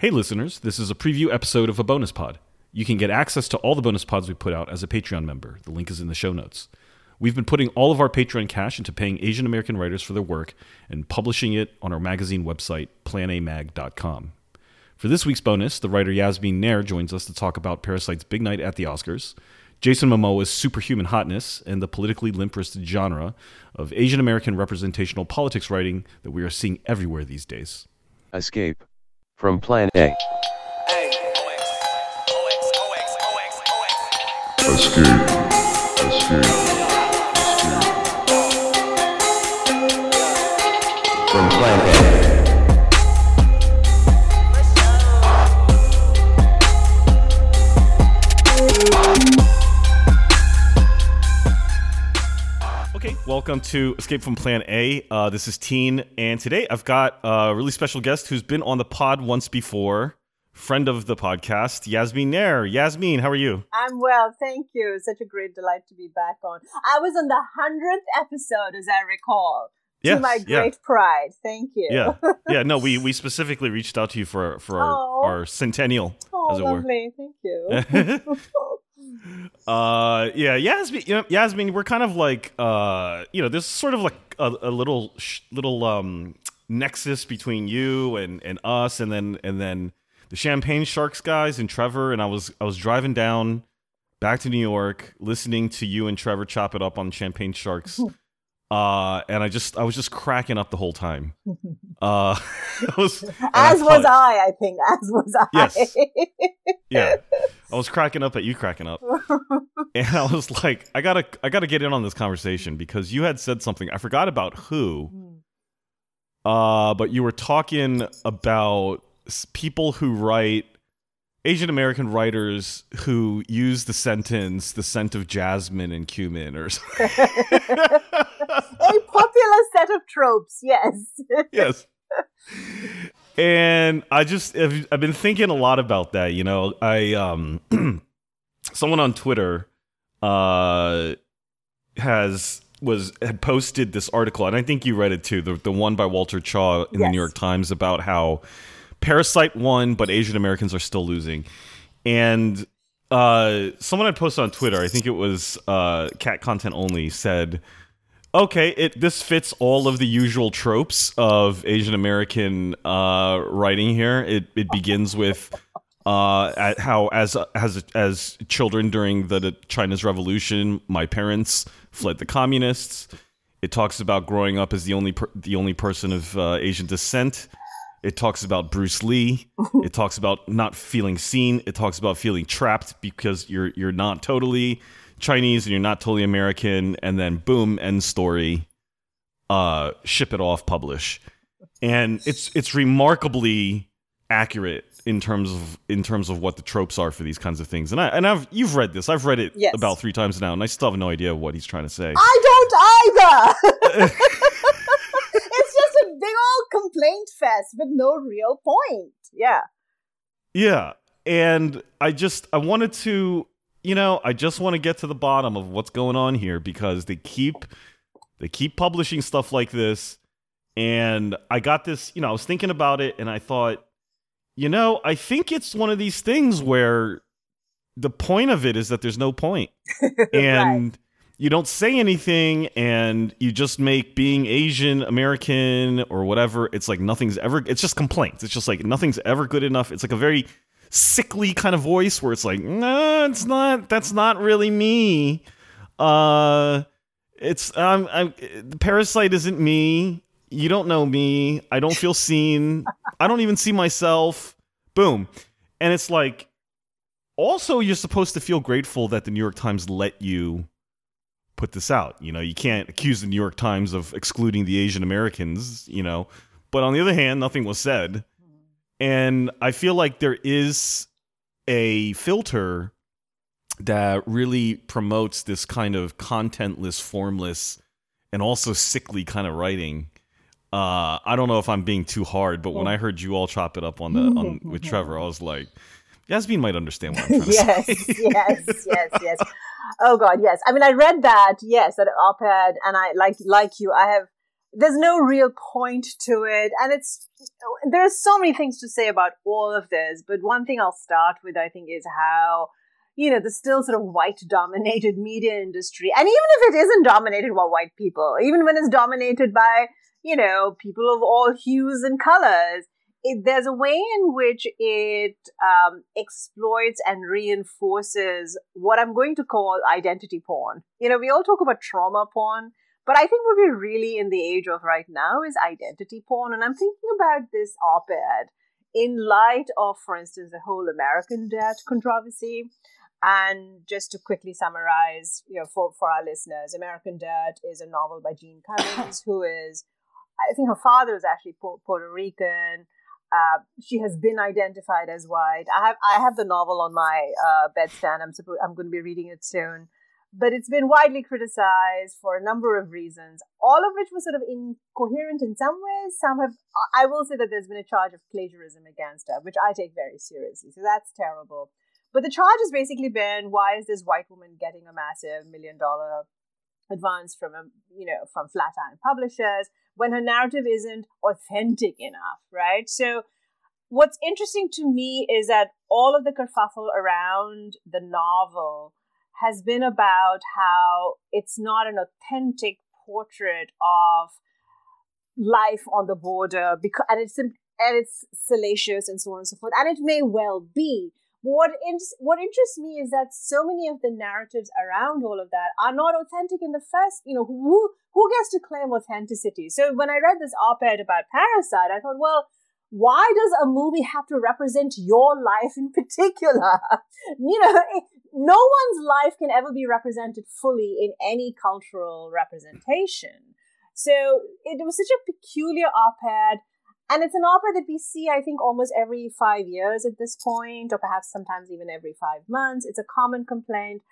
Hey, listeners, this is a preview episode of a bonus pod. You can get access to all the bonus pods we put out as a Patreon member. The link is in the show notes. We've been putting all of our Patreon cash into paying Asian American writers for their work and publishing it on our magazine website, planamag.com. For this week's bonus, the writer Yasmin Nair joins us to talk about Parasite's big night at the Oscars, Jason Momoa's superhuman hotness, and the politically limp-wristed genre of Asian American representational politics writing that we are seeing everywhere these days. Escape from Plan A. Escape. Escape. Welcome to Escape from Plan A. Uh, this is Teen, and today I've got a really special guest who's been on the pod once before, friend of the podcast, Yasmin Nair. Yasmin, how are you? I'm well, thank you. Such a great delight to be back on. I was on the hundredth episode, as I recall. Yes, to my yeah. great pride. Thank you. Yeah, yeah. No, we we specifically reached out to you for for our, Oh. our centennial, Oh, as it were. lovely. Thank you. Uh, yeah, Yasmin. You know, Yasmin, we're kind of like, uh, you know, there's sort of like a, a little sh- little um nexus between you and and us, and then and then the Champagne Sharks guys and Trevor. And I was I was driving down back to New York, listening to you and Trevor chop it up on Champagne Sharks. Uh, and I just I was just cracking up the whole time. Uh, was and I as was I, I think. As was I. Yes. yeah i was cracking up at you cracking up and i was like i gotta i gotta get in on this conversation because you had said something i forgot about who uh but you were talking about people who write asian american writers who use the sentence the scent of jasmine and cumin or something a popular set of tropes, yes. yes. And I just I've, I've been thinking a lot about that. You know, I um someone on Twitter uh has was had posted this article, and I think you read it too. The the one by Walter Chaw in the New York Times about how Parasite won, but Asian Americans are still losing. And uh, someone I posted on Twitter, I think it was uh, cat content only, said, "Okay, it this fits all of the usual tropes of Asian American uh, writing here. It it begins with." Uh, how as as as children during the, the China's Revolution, my parents fled the communists. It talks about growing up as the only per- the only person of uh, Asian descent. It talks about Bruce Lee. it talks about not feeling seen. It talks about feeling trapped because you're you're not totally Chinese and you're not totally American. And then boom, end story. Uh, ship it off, publish, and it's it's remarkably accurate in terms of in terms of what the tropes are for these kinds of things. And I and I've you've read this. I've read it Yes. about three times now, and I still have no idea what he's trying to say. I don't either. it's just a complaint fest with no real point. Yeah. Yeah. And I just I wanted to, you know, I just want to get to the bottom of what's going on here because they keep they keep publishing stuff like this and I got this, you know, I was thinking about it and I thought, you know, I think it's one of these things where the point of it is that there's no point. And you don't say anything and you just make being Asian American or whatever, it's like nothing's ever it's just complaints. It's just like nothing's ever good enough. It's like a very sickly kind of voice where it's like, no, it's not that's not really me. Uh it's um I'm the parasite isn't me. You don't know me. I don't feel seen. I don't even see myself. Boom. And it's like also you're supposed to feel grateful that the New York Times let you put this out. You know, you can't accuse the New York Times of excluding the Asian Americans, you know. But on the other hand, nothing was said. And I feel like there is a filter that really promotes this kind of contentless, formless, and also sickly kind of writing. Uh, I don't know if I'm being too hard, but when I heard you all chop it up on the on with Trevor, I was like, Yasmin might understand what I'm trying to yes, yes, yes, yes. Oh God, yes. I mean, I read that, yes, that op-ed, and I like like you. I have there's no real point to it. And it's, there's so many things to say about all of this. But one thing I'll start with, I think, is how, you know, the still sort of white dominated media industry. And even if it isn't dominated by white people, even when it's dominated by, you know, people of all hues and colors, it, there's a way in which it um, exploits and reinforces what I'm going to call identity porn. You know, we all talk about trauma porn, but I think what we're really in the age of right now is identity porn. And I'm thinking about this op ed in light of, for instance, the whole American Dirt controversy. And just to quickly summarize, you know, for, for our listeners, American Dirt is a novel by Jeanine Cummins, who is, I think her father is actually Puerto Rican. Uh, she has been identified as white. I have I have the novel on my uh, bedstand. I'm supposed I'm going to be reading it soon, but it's been widely criticized for a number of reasons. All of which were sort of incoherent in some ways. Some have. I will say that there's been a charge of plagiarism against her, which I take very seriously. So that's terrible. But the charge has basically been: Why is this white woman getting a massive million dollar advance from a you know from Flatiron Publishers? when her narrative isn't authentic enough, right? So, what's interesting to me is that all of the kerfuffle around the novel has been about how it's not an authentic portrait of life on the border because and it's and it's salacious and so on and so forth and it may well be what in, what interests me is that so many of the narratives around all of that are not authentic in the first. You know, who who gets to claim authenticity? So when I read this op-ed about Parasite, I thought, well, why does a movie have to represent your life in particular? you know, no one's life can ever be represented fully in any cultural representation. So it was such a peculiar op-ed and it's an opera that we see, I think, almost every five years at this point, or perhaps sometimes even every five months. It's a common complaint.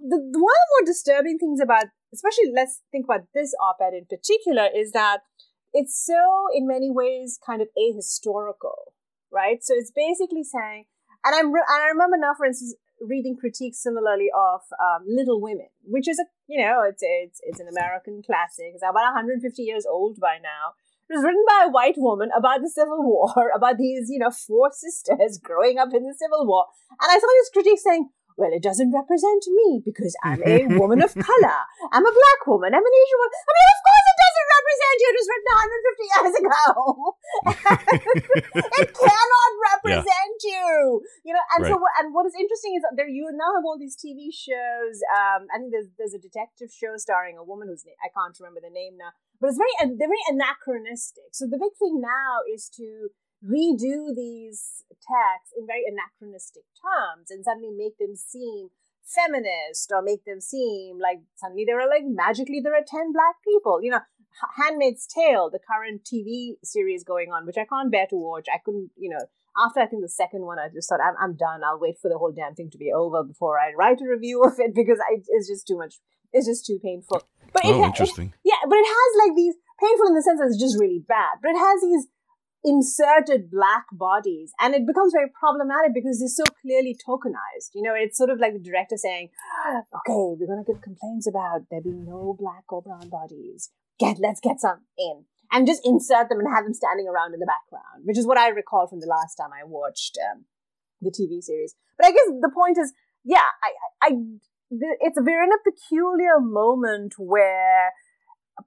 The, the one of the more disturbing things about, especially let's think about this op ed in particular, is that it's so, in many ways, kind of ahistorical, right? So it's basically saying, and, I'm, and I remember now, for instance, reading critiques similarly of um, Little Women, which is a, you know, it's, it's, it's an American classic. It's about 150 years old by now it was written by a white woman about the Civil War, about these, you know, four sisters growing up in the Civil War. And I saw this critique saying, well, it doesn't represent me because I'm a woman of color. I'm a black woman. I'm an Asian woman. I mean, of course it doesn't represent you. It was written 150 years ago. it cannot represent yeah. you. You know, and right. so and what is interesting is that there you now have all these TV shows. Um, I think there's there's a detective show starring a woman whose name I can't remember the name now, but it's very they're very anachronistic. So the big thing now is to redo these texts in very anachronistic terms and suddenly make them seem feminist or make them seem like suddenly there are like magically there are 10 black people you know handmaid's tale the current tv series going on which i can't bear to watch i couldn't you know after i think the second one i just thought i'm, I'm done. I'll wait for the whole damn thing to be over before i write a review of it because I, it's just too much it's just too painful. But oh, it, interesting. it, yeah but it has like these painful in the sense that it's just really bad but it has these inserted black bodies and it becomes very problematic because they're so clearly tokenized. You know it's sort of like the director saying ah, okay we're going to get complaints about there being no black or brown bodies. Get let's get some in and just insert them and have them standing around in the background which is what i recall from the last time i watched um, the tv series but i guess the point is yeah i i, I it's we're in a peculiar moment where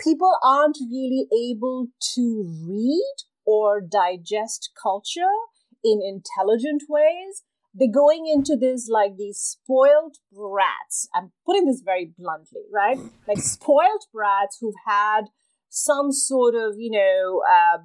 people aren't really able to read or digest culture in intelligent ways. They're going into this like these spoiled brats. I'm putting this very bluntly, right? Like spoiled brats who've had some sort of, you know, uh,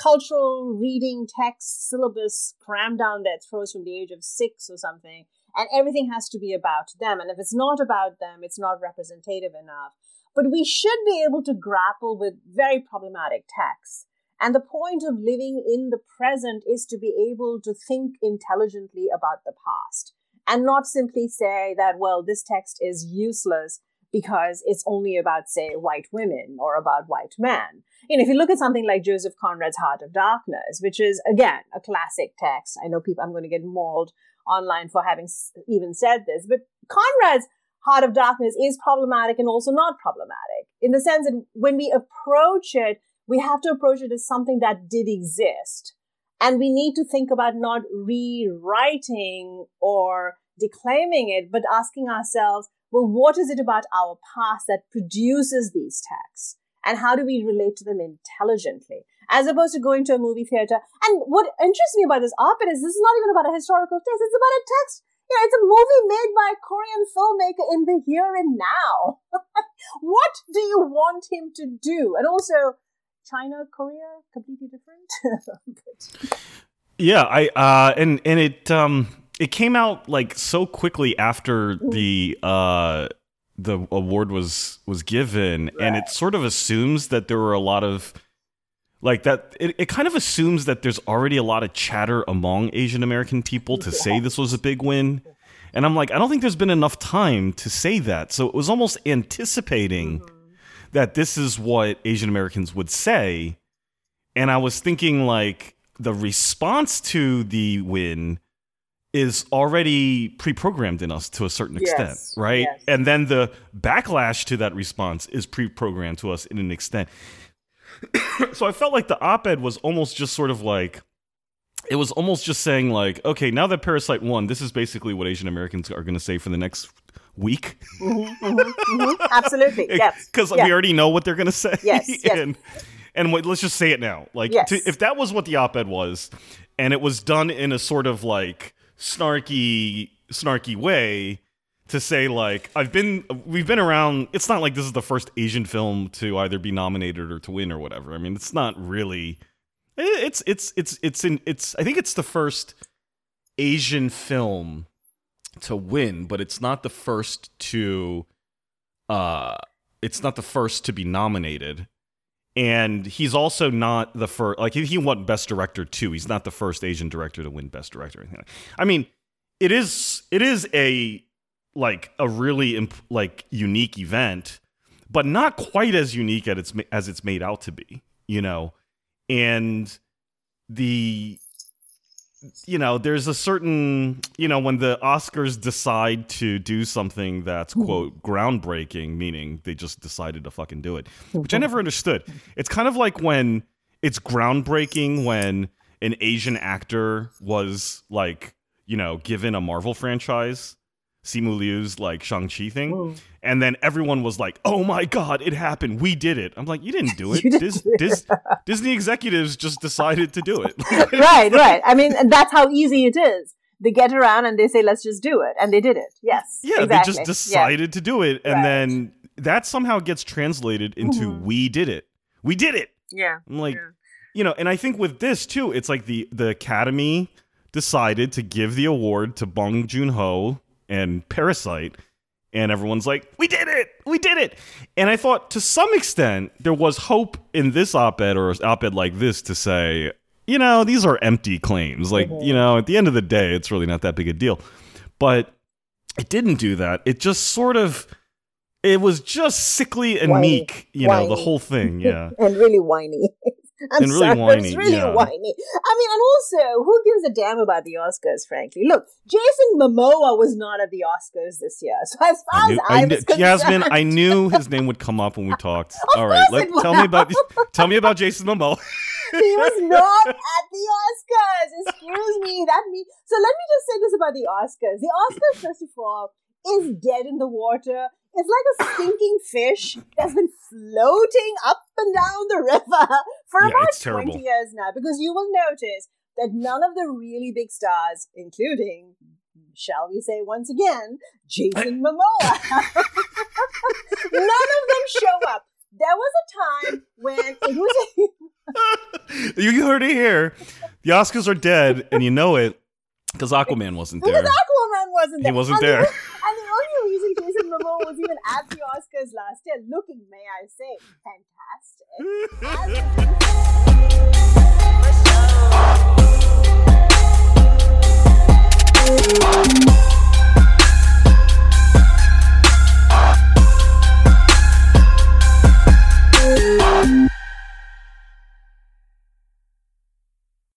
cultural reading text syllabus crammed down their throats from the age of six or something. And everything has to be about them. And if it's not about them, it's not representative enough. But we should be able to grapple with very problematic texts and the point of living in the present is to be able to think intelligently about the past and not simply say that, well, this text is useless because it's only about, say, white women or about white men. You know, if you look at something like Joseph Conrad's Heart of Darkness, which is, again, a classic text. I know people, I'm going to get mauled online for having even said this, but Conrad's Heart of Darkness is problematic and also not problematic in the sense that when we approach it, we have to approach it as something that did exist. And we need to think about not rewriting or declaiming it, but asking ourselves, well, what is it about our past that produces these texts? And how do we relate to them intelligently? As opposed to going to a movie theater. And what interests me about this op-ed is this is not even about a historical text. It's about a text you know, it's a movie made by a Korean filmmaker in the here and now. what do you want him to do? And also, China, Korea, completely different. Yeah, I uh, and and it um it came out like so quickly after mm. the uh the award was was given, right. and it sort of assumes that there were a lot of like that it, it kind of assumes that there's already a lot of chatter among asian american people to say this was a big win and i'm like i don't think there's been enough time to say that so it was almost anticipating mm-hmm. that this is what asian americans would say and i was thinking like the response to the win is already pre-programmed in us to a certain extent yes, right yes. and then the backlash to that response is pre-programmed to us in an extent so I felt like the op-ed was almost just sort of like it was almost just saying like, okay, now that Parasite won, this is basically what Asian Americans are going to say for the next week. Mm-hmm, mm-hmm, mm-hmm. Absolutely, yes. Because yeah. we already know what they're going to say. Yes, yes. and and what, let's just say it now. Like, yes. to, if that was what the op-ed was, and it was done in a sort of like snarky, snarky way, to say like I've been we've been around it's not like this is the first Asian film to either be nominated or to win or whatever. I mean, it's not really it's it's it's it's in it's I think it's the first Asian film to win, but it's not the first to uh it's not the first to be nominated. And he's also not the first like he won best director too. He's not the first Asian director to win best director. I mean, it is it is a like a really imp- like unique event, but not quite as unique as it's as it's made out to be, you know. And the you know, there's a certain, you know, when the Oscars decide to do something that's hmm. quote groundbreaking, meaning they just decided to fucking do it, which I hmm. never understood. It's kind of like when it's groundbreaking when an Asian actor was like, you know, given a Marvel franchise Simu Liu's like Shang-Chi thing. Whoa. And then everyone was like, oh my God, it happened. We did it. I'm like, you didn't do it. didn't Dis- do it. Dis- Disney executives just decided to do it. right, right. I mean, that's how easy it is. They get around and they say, let's just do it. And they did it. Yes. Yeah, exactly. they just decided to do it. And Right. then that somehow gets translated into Mhm. we did it. We did it. Yeah. I'm like, Yeah. you know, and I think with this too, it's like the the Academy decided to give the award to Bong Joon Ho and Parasite, and everyone's like, "We did it! We did it!" And I thought, to some extent, there was hope in this op-ed or op-ed like this to say, you know, these are empty claims. Like, Mhm. you know, at the end of the day, it's really not that big a deal. But it didn't do that. It just sort of. It was just sickly and Whiny. meek, you know, the whole thing, yeah. and really whiny. I'm And really sorry, but whiny, It's really yeah. whiny. I mean, and also, who gives a damn about the Oscars? Frankly, look, Jason Momoa was not at the Oscars this year, so as far I knew, as I I, knew, was concerned, Jasmine, I knew his name would come up when we talked. All right, let, tell me about tell me about Jason Momoa. he was not at the Oscars. Excuse me. That me. So let me just say this about the Oscars. The Oscars, first of all, is dead in the water. It's like a stinking fish that's been floating up and down the river for Yeah, about 20 years now. Because you will notice that none of the really big stars, including, shall we say once again, Jason Momoa, none of them show up. There was a time when it was you heard it here. The Oscars are dead, and you know it because Aquaman wasn't there. Because. Aquaman wasn't there. He wasn't there. Jason Momoa was even at the Oscars last year, looking, may I say, fantastic. Thank you.